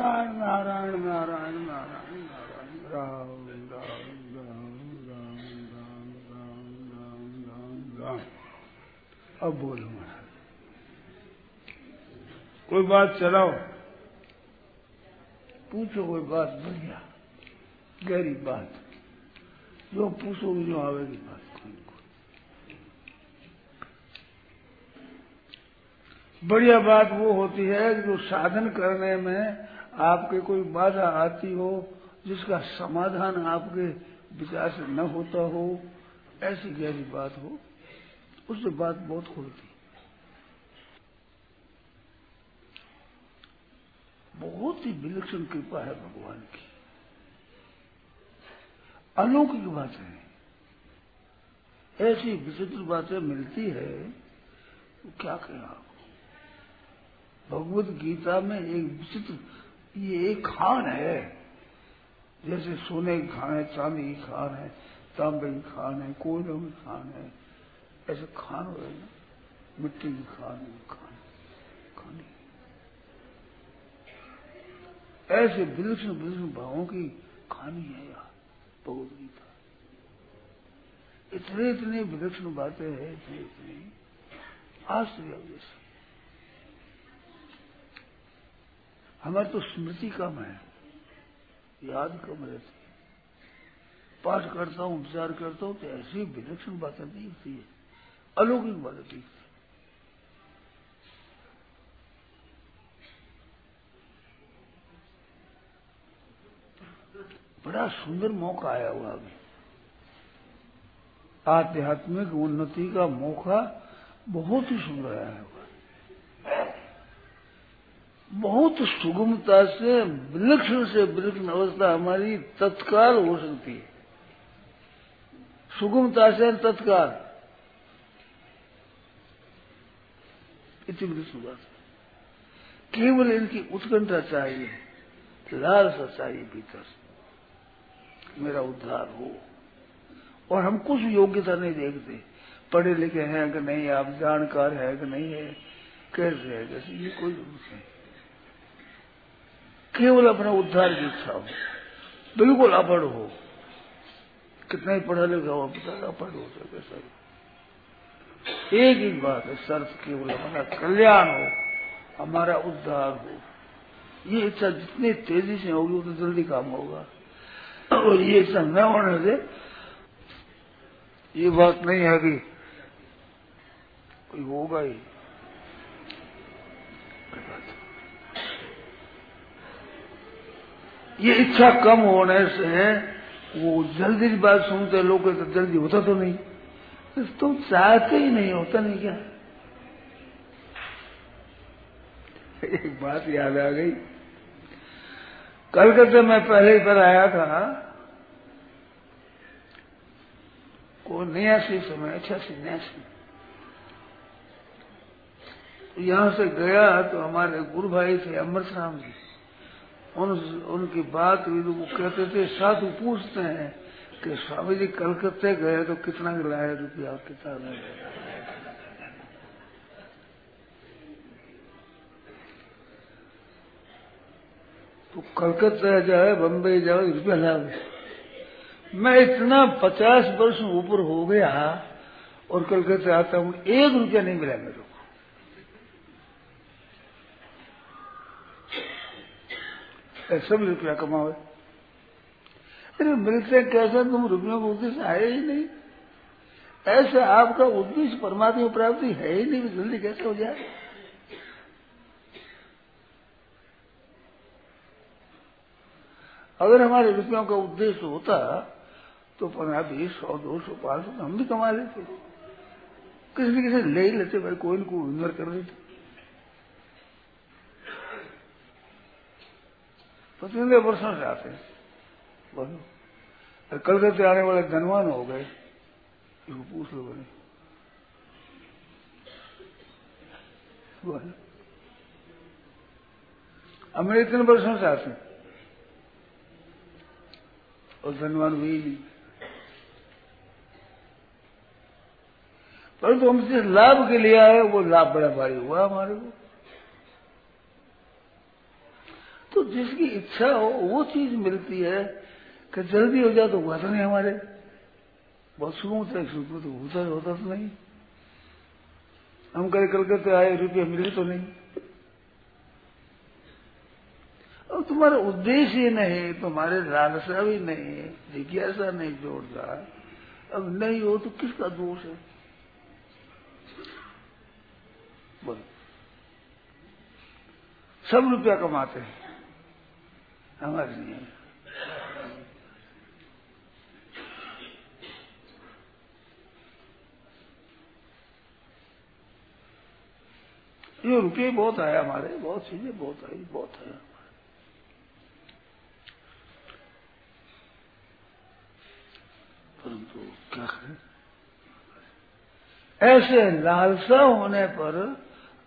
नारायण नारायण नारायण नारायण राम राम राम राम राम राम राम राम राम अब बोलो महाराज। कोई बात चलाओ। पूछो कोई बात, बढ़िया। गहरी बात। जो पूछो, जो आवेगी बात। बढ़िया बात वो होती है जो साधन करने में आपके कोई बाधा आती हो, जिसका समाधान आपके विचार से न होता हो, ऐसी गहरी बात हो, उससे बात बहुत खुलती। बहुत ही विलक्षण कृपा है भगवान की। अलौकिक बातें। ऐसी विचित्र बातें मिलती है तो क्या कहें आप? भगवत गीता में एक विचित्र ये एक खान है। जैसे सोने की खान है, चांदी की खान है, तांबे की खान है, कोयलों की खान है। ऐसे खान हो रहे ना, मिट्टी की खान है, खान, खानी ऐसे विलक्षण विलक्षण भावों की खानी है यार, भगवत गीता। इतने इतने विलक्षण बातें हैं, इतनी इतनी। आश्चर्य जैसे हमारी तो स्मृति कम है, याद कम रहती है। पाठ करता हूँ विचार करता हूँ तो ऐसी विलक्षण बातें दिखती है। अलौकिक बातें दिखती बड़ा सुंदर मौका आया हुआ अभी। आध्यात्मिक उन्नति का मौका बहुत ही सुंदर आया हुआ। बहुत सुगमता से, विलक्षण से, विलक्षण अवस्था हमारी तत्काल हो सकती है। सुगमता से तत्काल। इतनी बात केवल इनकी उत्कंठा चाहिए, लालसा चाहिए भीतर मेरा उद्धार हो। और हम कुछ योग्यता नहीं देखते। पढ़े लिखे हैं कि नहीं, आप जानकार है कि नहीं है, कैसे है कैसे ये कोई ज़रूरत नहीं। केवल अपना उद्धार की इच्छा हो बिल्कुल अपढ़ हो। कितना ही पढ़ा लिखा हो पता अपढ़ हो सके सर एक ही बात है शर्त केवल अपना कल्याण हो, हमारा उद्धार हो। ये इच्छा जितनी तेज़ी से होगी, उतना जल्दी काम होगा। और ये इच्छा न होने से, ये बात नहीं है कि कोई होगा ही। ये इच्छा कम होने से वो जल्दी बात सुनते लोग तो जल्दी होता तो नहीं। तो तुम चाहते ही नहीं, होता नहीं क्या? एक बात याद आ गई। कलकत्ते में पहले पर आया था। को न्यासी समय अच्छा सी न्यासी तो यहाँ से गया तो हमारे गुरु भाई थे अमृत राम जी। उन, उनकी बात तो वो कहते थे, साधु पूछते हैं कि स्वामी जी कलकत्ते गए तो कितना लाए रुपया, कितना लाए तो कलकत्ता जाए, बम्बई जाओ रुपया लाओ। मैं इतना पचास वर्ष ऊपर हो गया और कलकत्ता आता हूँ, एक रुपया नहीं मिला मेरे को। सब रुपया कमाओ। अरे मिलते कैसे? तुम रुपयों का उद्देश्य है ही नहीं। ऐसे आपका उद्देश्य परमात्मा की प्राप्ति है ही नहीं, जल्दी कैसे हो जाए? अगर हमारे रुपयों का उद्देश्य होता तो पंद्रह बीस सौ, दो सौ, पाँच सौ, हम भी कमा लेते। किसी किसी ले ही लेते, भाई, कोई न कोई इन्वेस्ट कर देते। पचहत्तर वर्षों से आते हैं कलकत्ते आने वाले धनवान हो गए। पूछ लो बोले अमेरिकन वर्षों से आते और धनवान हुई नहीं। परंतु हम जिस लाभ के लिए आए, वो लाभ बड़ा भारी हुआ हमारे को। तो जिसकी इच्छा हो, वो चीज़ मिलती है कि जल्दी हो जाए तो हुआ तो नहीं हमारे। बहुत सुगम होता है सुगम तो होता होता तो नहीं। हम कल कलकत्ते आए, रुपये मिले तो नहीं। अब तुम्हारा उद्देश्य नहीं, तुम्हारे लालसा भी नहीं, जिज्ञासा नहीं जोड़ता अब नहीं हो तो किसका दोष है? सब रुपया कमाते हैं। हमारे नहीं ये रुपये बहुत आया हमारे, बहुत चीज़ें बहुत आई, बहुत आया परंतु क्या करें? ऐसे लालसा होने पर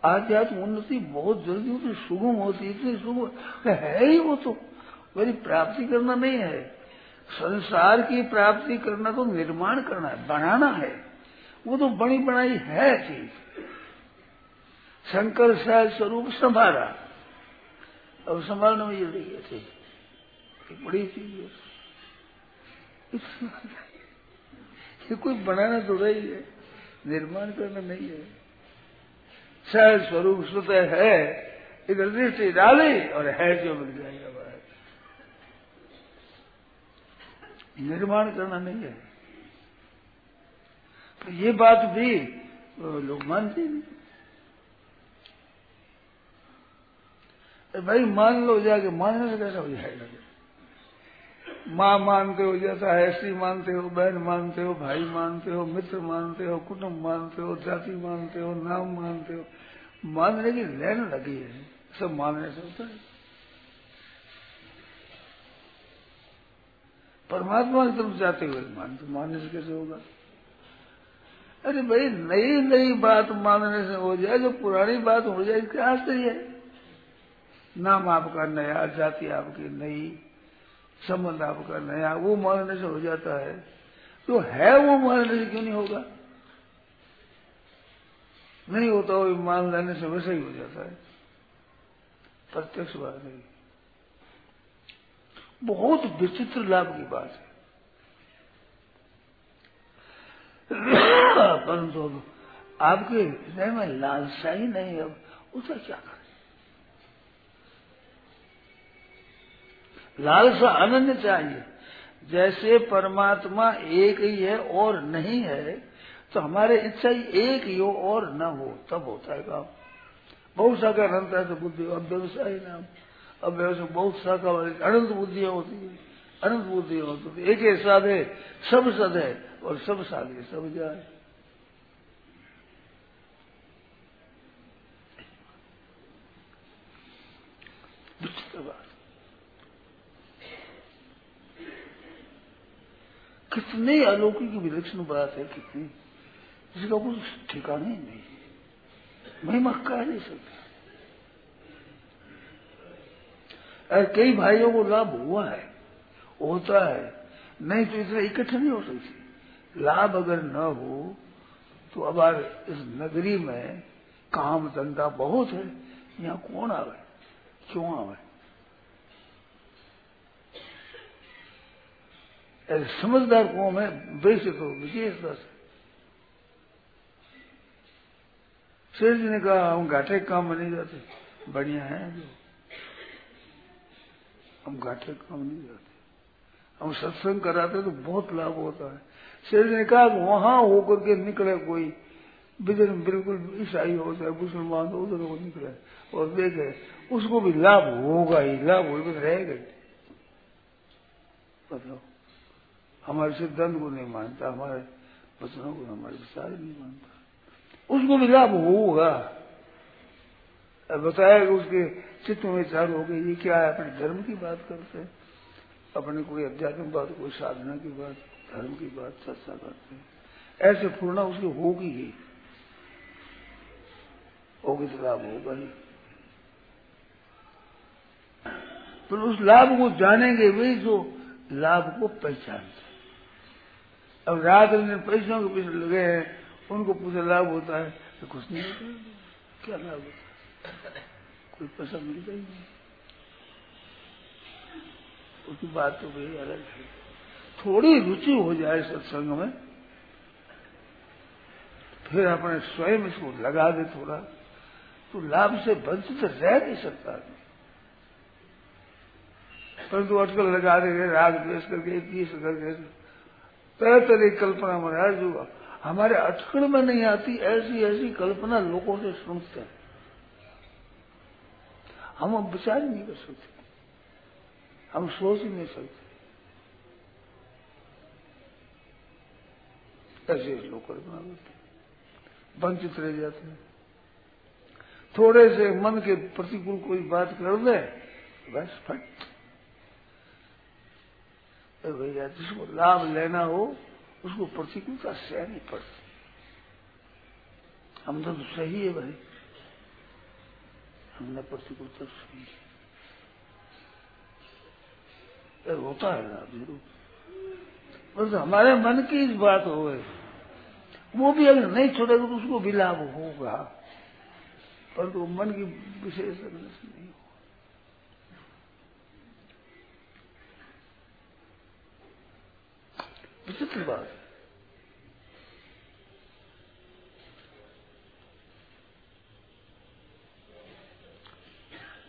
आध्यात्म उन्नति बहुत जल्दी होती, सुगम होती, इतनी सुगम है ही वो तो। मेरी प्राप्ति करना नहीं है। संसार की प्राप्ति करना तो निर्माण करना है, बनाना है। वो तो बनी बनाई है चीज़। शंकर शायद स्वरूप संभाला। अब संभालने में रही थी। एक बड़ी चीज़ है। ये कोई बनाना तो रही है निर्माण करना नहीं है। शायद स्वरूप स्वतः है, इधर दृष्टि डाले और है जो मिल जाएगा निर्माण करना नहीं है। तो ये बात भी लोग मानते नहीं। भाई, मान लो जाके, मानने से कैसा हो जाएगा? माँ मानते हो, जैसा ऐसी मानते हो, बहन मानते हो, भाई मानते हो, मित्र मानते हो, कुटुंब मानते हो, जाति मानते हो, नाम मानते हो। मानने की लैन लगी है। सब मानने से होता है। परमात्मा की तरफ़ जाते हुए मान तो मानने से कैसे होगा? अरे भाई नई नई बात मानने से हो जाए, जो पुरानी बात हो जाए, इसका आश्चर्य है नाम आपका नया, जाति आपकी नई, संबंध आपका नया, वो मानने से हो जाता है। तो है वो मानने से क्यों नहीं होगा? नहीं होता वो मान लेने से वैसे ही हो जाता है। प्रत्यक्ष बात नहीं। बहुत विचित्र लाभ की बात है। परंतु अब आपके हृदय में लालसा ही नहीं अब उसे क्या करें? लालसा अनन्य चाहिए। जैसे परमात्मा एक ही है और नहीं है तो हमारे इच्छा ही एक ही हो और न हो, तब होता है काम। बहुत शाखा अनंत है तो बुद्धि अब व्यवसाय नाम अब व्यवसाय बहुत शाखा वाली अनंत बुद्धियाँ होती है, अनंत बुद्धियाँ होती है। एक ही साध है, सब सद है, और सब साधे सब जाए। कितने अलौकिक विलक्षण बात है, कितनी। जिसका कुछ ठिकाना ही नहीं महिमा कह नहीं सकता। कई भाइयों को लाभ हुआ है, होता है। नहीं तो इतना इकट्ठा नहीं हो सकती। लाभ अगर न हो तो अब इस नगरी में काम धंधा बहुत है। यहाँ कौन आवे? क्यों आवे? समझदार कौन है वैसे तो विशेषता से शेर जी ने कहा, हम घाटे काम नहीं जाते। बढ़िया है। जो हम घाटे काम नहीं जाते हम सत्संग कराते तो बहुत लाभ होता है। शेर ने कहा, वहाँ होकर के निकले कोई। बिजन बिल्कुल ईसाई हो चाहे मुसलमान हो उधर वो निकले। और देखे, उसको भी लाभ होगा ही, लाभ होगा रहेगा ही। बताओ, हमारे सिद्धांत को नहीं मानता, हमारे वचनों को हमारे विचार नहीं मानता। उसको भी लाभ होगा। बताया कि उसके चित्त में विचार हो गए, ये क्या है? अपने धर्म की बात करते हैं। अपने कोई अध्यात्म बात, कोई साधना की बात, धर्म की बात चर्चा करते हैं ऐसे पूर्णा उसकी होगी ही। होगी तो लाभ होगा ही। तो उस लाभ को जानेंगे वही जो लाभ को पहचानते अब रात दिन पैसों के पीछे लगे हैं, उनको पूछे, लाभ होता है? तो कुछ नहीं होता। क्या लाभ होता है? कोई पैसा मिलता ही नहीं उसकी बात तो बड़ी अलग है थोड़ी रुचि हो जाए सत्संग में, फिर अपने स्वयं इसको लगा दे थोड़ा तो लाभ से वंचित रह नहीं सकता। परंतु अटकल लगा दे राग द्वेष करके तीस करके, तरह तरह की कल्पना में जो हमारे अटकल में नहीं आती ऐसी ऐसी कल्पना लोगों से सुनते हैं। हम अब विचार ही नहीं कर सकते। हम सोच ही नहीं सकते। ऐसे लोग कल्पना करते वंचित रह जाते हैं। थोड़े से मन के प्रतिकूल कोई बात कर दे बस फट। भैया, जिसको लाभ लेना हो, उसको प्रतिकूलता सहनी पड़ती। हम तो सही है भाई। हमने प्रतिकूलता सही होता है ना ज़रूर बस हमारे मन की इस बात हो वो भी अगर नहीं छोड़ेगा तो उसको भी लाभ होगा। परंतु तो मन की विशेष नहीं होगा विचित्र बात। है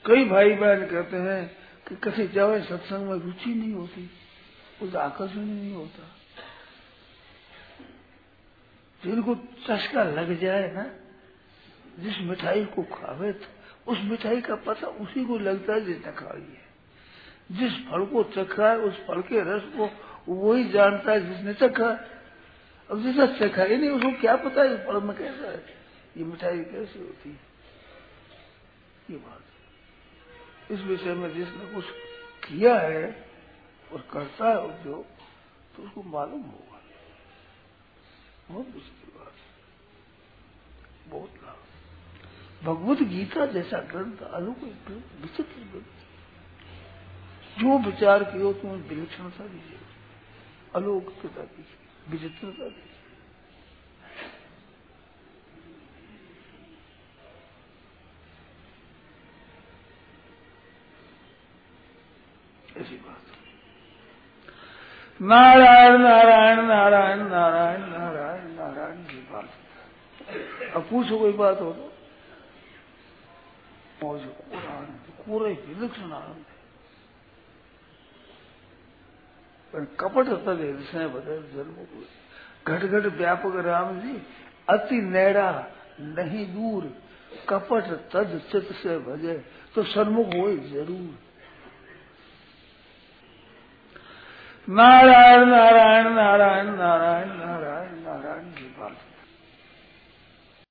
कई भाई बहन कहते हैं कि कभी जाओ सत्संग में रुचि नहीं होती कुछ आकर्षण नहीं होता। जिनको चस्का लग जाए ना, जिस मिठाई को खावे तो उस मिठाई का पता उसी को लगता है जिसने खाई है। जिस फल को चखा है, उस फल के रस को वही जानता है जिसने चखा अब जिसने चखा ही नहीं, उसको क्या पता है फल में कैसा है? ये मिठाई कैसी होती है? ये बात इस विषय में जिसने कुछ किया है और करता है उद्योग तो उसको मालूम होगा। बहुत मुश्किल बात बहुत लाभ। भगवत गीता जैसा ग्रंथ अलौकिक विचित्र ग्रंथ जो विचार किया तुम्हें विलक्षणता दीजिए अलौकिकता दीजिए विचित्रता दीजिए ऐसी बात। नारायण नारायण नारायण नारायण नारायण नारायण की बात। अब पूछो कोई बात हो तो। पूरे विलक्षण आनंद पर कपट तद हृदय बदल जन्म घट घट व्यापक राम जी, अति नैरा नहीं दूर, कपट तद चित से भजे तो सन्मुख हो ज़रूर। नारायण नारायण नारायण नारायण नारायण नारायण की बात